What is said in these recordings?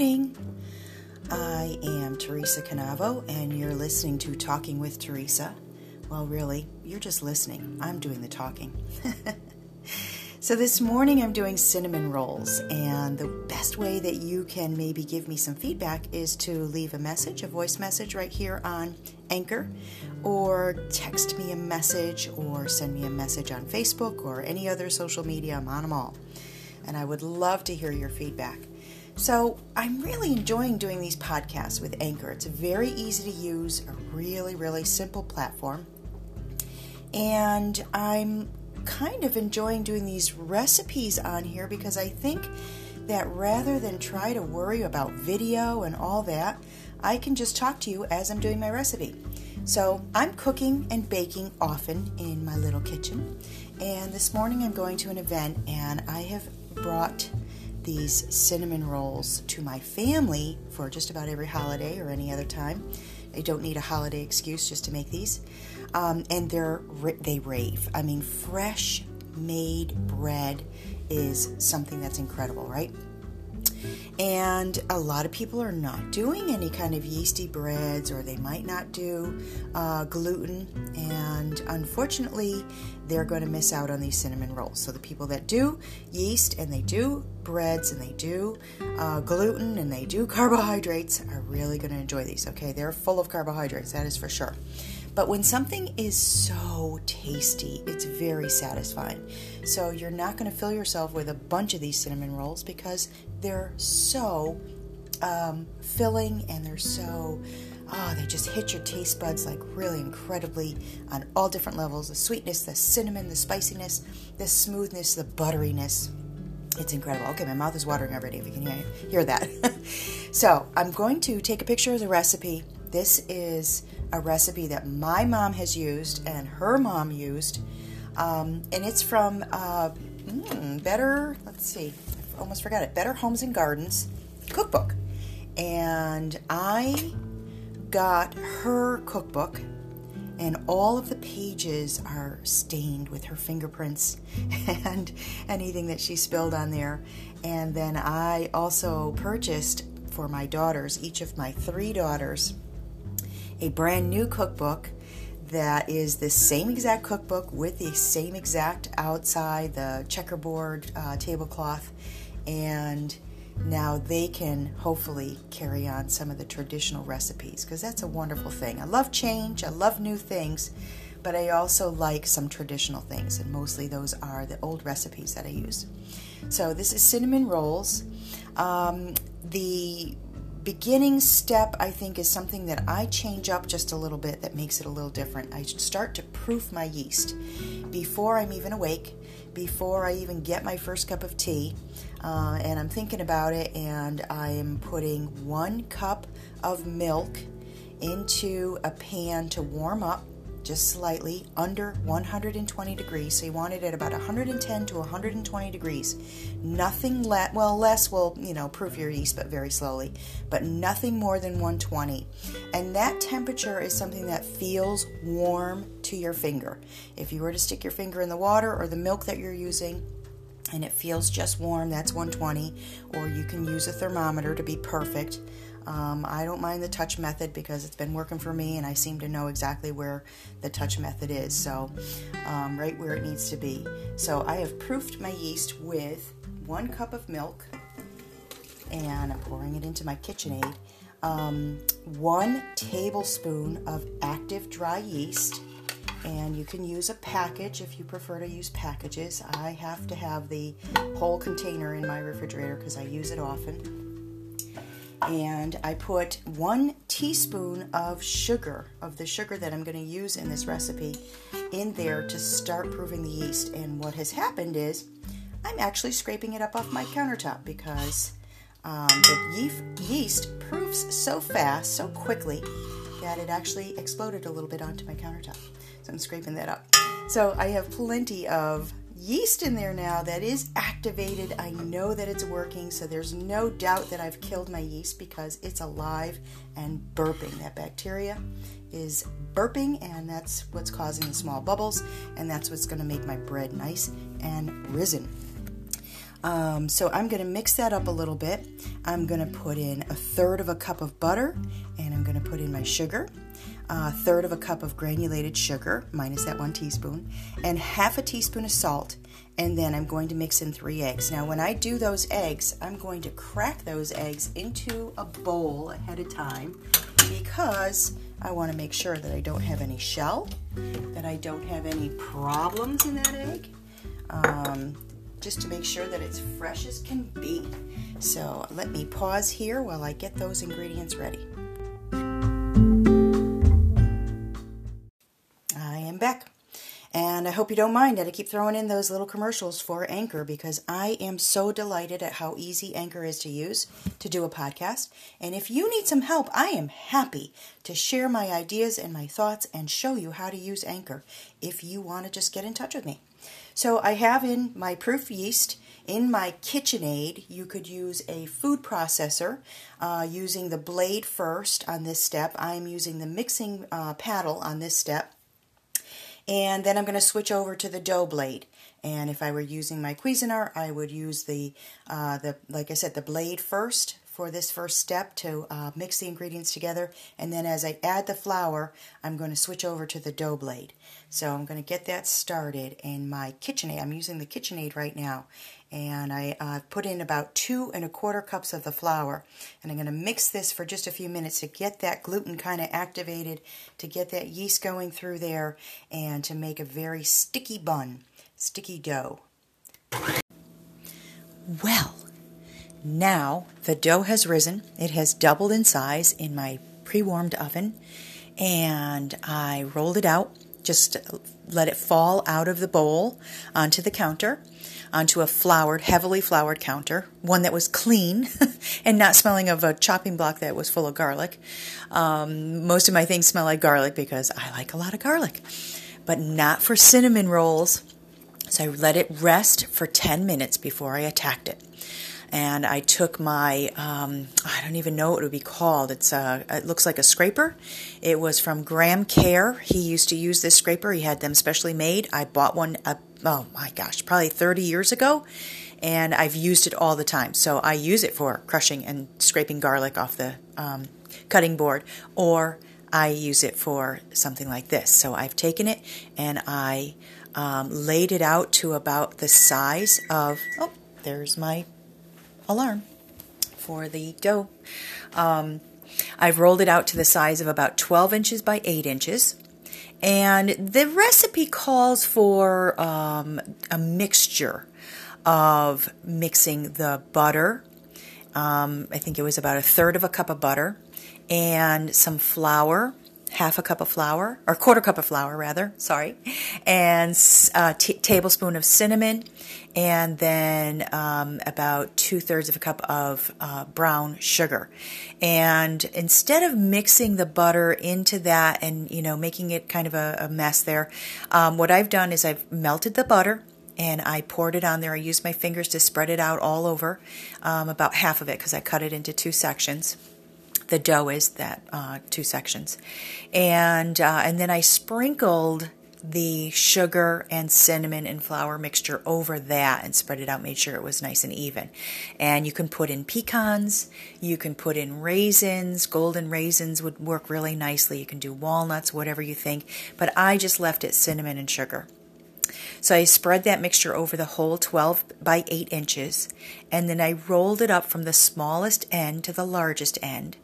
morning. I am Teresa Canavo, and you're listening to Talking with Teresa. Well, really, you're just listening. I'm doing the talking. so, this morning I'm doing cinnamon rolls, and the best way that you can maybe give me some feedback is to leave a message, a voice message right here on Anchor, or text me a message, or send me a message on Facebook or any other social media. I'm on them all. And I would love to hear your feedback. So, I'm really enjoying doing these podcasts with Anchor. It's very easy to use, a really, really simple platform. And I'm kind of enjoying doing these recipes on here because I think that rather than try to worry about video and all that, I can just talk to you as I'm doing my recipe. So, I'm cooking and baking often in my little kitchen. And this morning I'm going to an event and I have brought these cinnamon rolls to my family for just about every holiday or any other time. I don't need a holiday excuse just to make these. Um, and they're they rave. I mean, fresh made bread is something that's incredible, right? And a lot of people are not doing any kind of yeasty breads, or they might not do uh, gluten. And unfortunately, they're going to miss out on these cinnamon rolls. So, the people that do yeast and they do breads and they do uh, gluten and they do carbohydrates are really going to enjoy these. Okay, they're full of carbohydrates, that is for sure. But when something is so tasty, it's very satisfying. So you're not going to fill yourself with a bunch of these cinnamon rolls because they're so um, filling and they're so oh, they just hit your taste buds like really incredibly on all different levels the sweetness, the cinnamon, the spiciness, the smoothness, the butteriness. It's incredible. Okay, my mouth is watering already if you can hear, hear that. so, I'm going to take a picture of the recipe. This is a recipe that my mom has used and her mom used. Um, and it's from uh, mm, Better, let's see, I almost forgot it, Better Homes and Gardens cookbook. And I got her cookbook, and all of the pages are stained with her fingerprints and anything that she spilled on there. And then I also purchased for my daughters, each of my three daughters, a brand new cookbook that is the same exact cookbook with the same exact outside, the checkerboard uh, tablecloth, and now they can hopefully carry on some of the traditional recipes because that's a wonderful thing. I love change, I love new things, but I also like some traditional things, and mostly those are the old recipes that I use. So, this is cinnamon rolls. Um, the beginning step, I think, is something that I change up just a little bit that makes it a little different. I start to proof my yeast before I'm even awake, before I even get my first cup of tea. Uh, and I'm thinking about it, and I am putting one cup of milk into a pan to warm up just slightly under 120 degrees. So you want it at about 110 to 120 degrees. Nothing less, well, less will, you know, proof your yeast, but very slowly, but nothing more than 120. And that temperature is something that feels warm to your finger. If you were to stick your finger in the water or the milk that you're using, and it feels just warm, that's 120, or you can use a thermometer to be perfect. Um, I don't mind the touch method because it's been working for me and I seem to know exactly where the touch method is. So, um, right where it needs to be. So, I have proofed my yeast with one cup of milk and I'm pouring it into my KitchenAid. Um, one tablespoon of active dry yeast, and you can use a package if you prefer to use packages. I have to have the whole container in my refrigerator because I use it often and I put one teaspoon of sugar, of the sugar that I'm going to use in this recipe, in there to start proving the yeast. And what has happened is I'm actually scraping it up off my countertop because um, the yeast proofs so fast, so quickly, that it actually exploded a little bit onto my countertop. So I'm scraping that up. So I have plenty of yeast in there now that is activated. I know that it's working, so there's no doubt that I've killed my yeast because it's alive and burping. That bacteria is burping, and that's what's causing the small bubbles, and that's what's going to make my bread nice and risen. Um, so I'm going to mix that up a little bit. I'm going to put in a third of a cup of butter and I'm going to put in my sugar, a third of a cup of granulated sugar, minus that one teaspoon, and half a teaspoon of salt. And then I'm going to mix in three eggs. Now, when I do those eggs, I'm going to crack those eggs into a bowl ahead of time because I want to make sure that I don't have any shell, that I don't have any problems in that egg. Um, just to make sure that it's fresh as can be. So let me pause here while I get those ingredients ready. Hope you don't mind that I keep throwing in those little commercials for Anchor because I am so delighted at how easy Anchor is to use to do a podcast. And if you need some help, I am happy to share my ideas and my thoughts and show you how to use Anchor if you want to just get in touch with me. So I have in my proof yeast. In my KitchenAid, you could use a food processor uh, using the blade first on this step. I'm using the mixing uh, paddle on this step. And then I'm going to switch over to the dough blade. And if I were using my Cuisinart, I would use the, uh, the like I said, the blade first for this first step to uh, mix the ingredients together. And then as I add the flour, I'm going to switch over to the dough blade. So I'm going to get that started in my KitchenAid. I'm using the KitchenAid right now. And I uh, put in about two and a quarter cups of the flour. And I'm going to mix this for just a few minutes to get that gluten kind of activated, to get that yeast going through there, and to make a very sticky bun, sticky dough. Well, now the dough has risen. It has doubled in size in my pre warmed oven. And I rolled it out, just let it fall out of the bowl onto the counter, onto a floured, heavily floured counter, one that was clean and not smelling of a chopping block that was full of garlic. Um, most of my things smell like garlic because I like a lot of garlic, but not for cinnamon rolls. So I let it rest for 10 minutes before I attacked it and I took my um, I don't even know what it would be called. It's a it looks like a scraper. It was from Graham Kerr. He used to use this scraper. He had them specially made. I bought one. Uh, oh my gosh, probably 30 years ago. And I've used it all the time. So I use it for crushing and scraping garlic off the um, cutting board, or I use it for something like this. So I've taken it and I um, laid it out to about the size of, oh, there's my alarm for the dough. Um, I've rolled it out to the size of about 12 inches by 8 inches. And the recipe calls for um, a mixture of mixing the butter. Um, I think it was about a third of a cup of butter and some flour half a cup of flour, or quarter cup of flour rather, sorry, and a uh, tablespoon of cinnamon, and then um, about two thirds of a cup of uh, brown sugar. And instead of mixing the butter into that and you know making it kind of a, a mess there, um, what I've done is I've melted the butter and I poured it on there. I used my fingers to spread it out all over, um, about half of it because I cut it into two sections the dough is that uh, two sections, and uh, and then I sprinkled the sugar and cinnamon and flour mixture over that and spread it out made sure it was nice and even. And you can put in pecans you can put in raisins golden raisins would work really nicely. You can do walnuts whatever you think. But i just left it cinnamon and sugar so I spread that mixture over the whole 12 by 8 inches, and then I rolled it up from the smallest end to the largest end,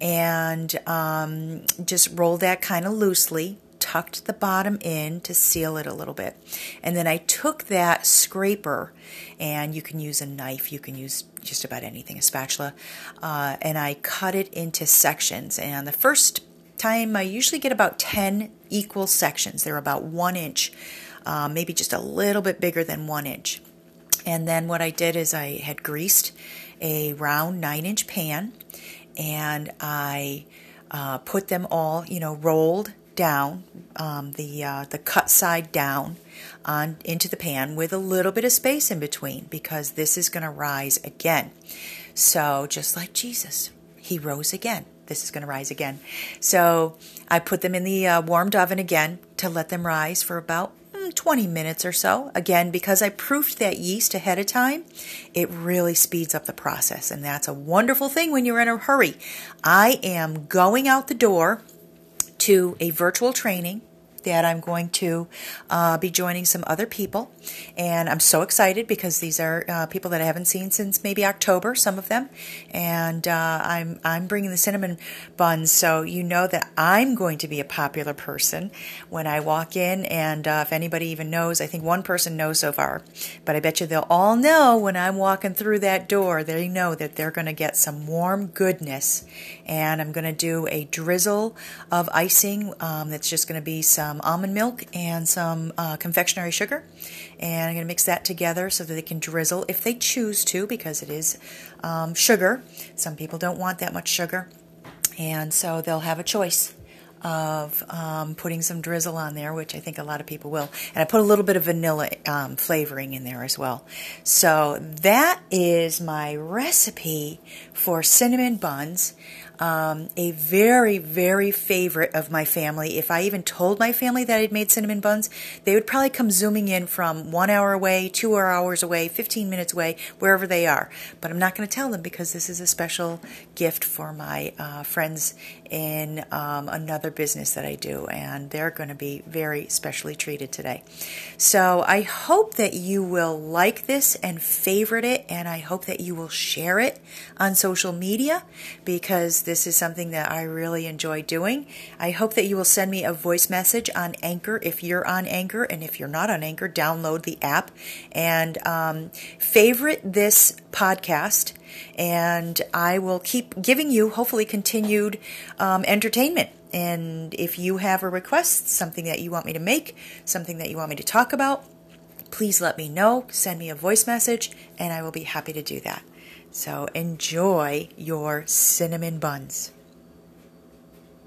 and um, just rolled that kind of loosely, tucked the bottom in to seal it a little bit. And then I took that scraper, and you can use a knife, you can use just about anything, a spatula, uh, and I cut it into sections. And the first time I usually get about 10 equal sections, they're about one inch uh, maybe just a little bit bigger than one inch. And then what I did is I had greased a round nine inch pan and I uh, put them all, you know, rolled down um, the uh, the cut side down on into the pan with a little bit of space in between because this is going to rise again. So just like Jesus, he rose again. This is going to rise again. So I put them in the uh, warmed oven again to let them rise for about 20 minutes or so. Again, because I proofed that yeast ahead of time, it really speeds up the process. And that's a wonderful thing when you're in a hurry. I am going out the door to a virtual training that I'm going to uh, be joining some other people. And I'm so excited because these are uh, people that I haven't seen since maybe October, some of them. And uh, I'm, I'm bringing the cinnamon buns, so you know that I'm going to be a popular person when I walk in. And uh, if anybody even knows, I think one person knows so far, but I bet you they'll all know when I'm walking through that door, they know that they're going to get some warm goodness. And I'm going to do a drizzle of icing um, that's just going to be some some almond milk and some uh, confectionery sugar. And I'm going to mix that together so that they can drizzle if they choose to, because it is um, sugar. Some people don't want that much sugar. And so they'll have a choice of um, putting some drizzle on there, which I think a lot of people will. And I put a little bit of vanilla um, flavoring in there as well. So that is my recipe for cinnamon buns um, a very, very favorite of my family. If I even told my family that I'd made cinnamon buns, they would probably come zooming in from one hour away, two hours away, 15 minutes away, wherever they are. But I'm not going to tell them because this is a special gift for my uh, friends in um, another business that I do, and they're going to be very specially treated today. So I hope that you will like this and favorite it, and I hope that you will share it on social media because this is something that I really enjoy doing. I hope that you will send me a voice message on Anchor if you're on Anchor, and if you're not on Anchor, download the app and um, favorite this podcast and I will keep giving you, hopefully, continued um, entertainment. And if you have a request, something that you want me to make, something that you want me to talk about, please let me know. Send me a voice message, and I will be happy to do that. So enjoy your cinnamon buns.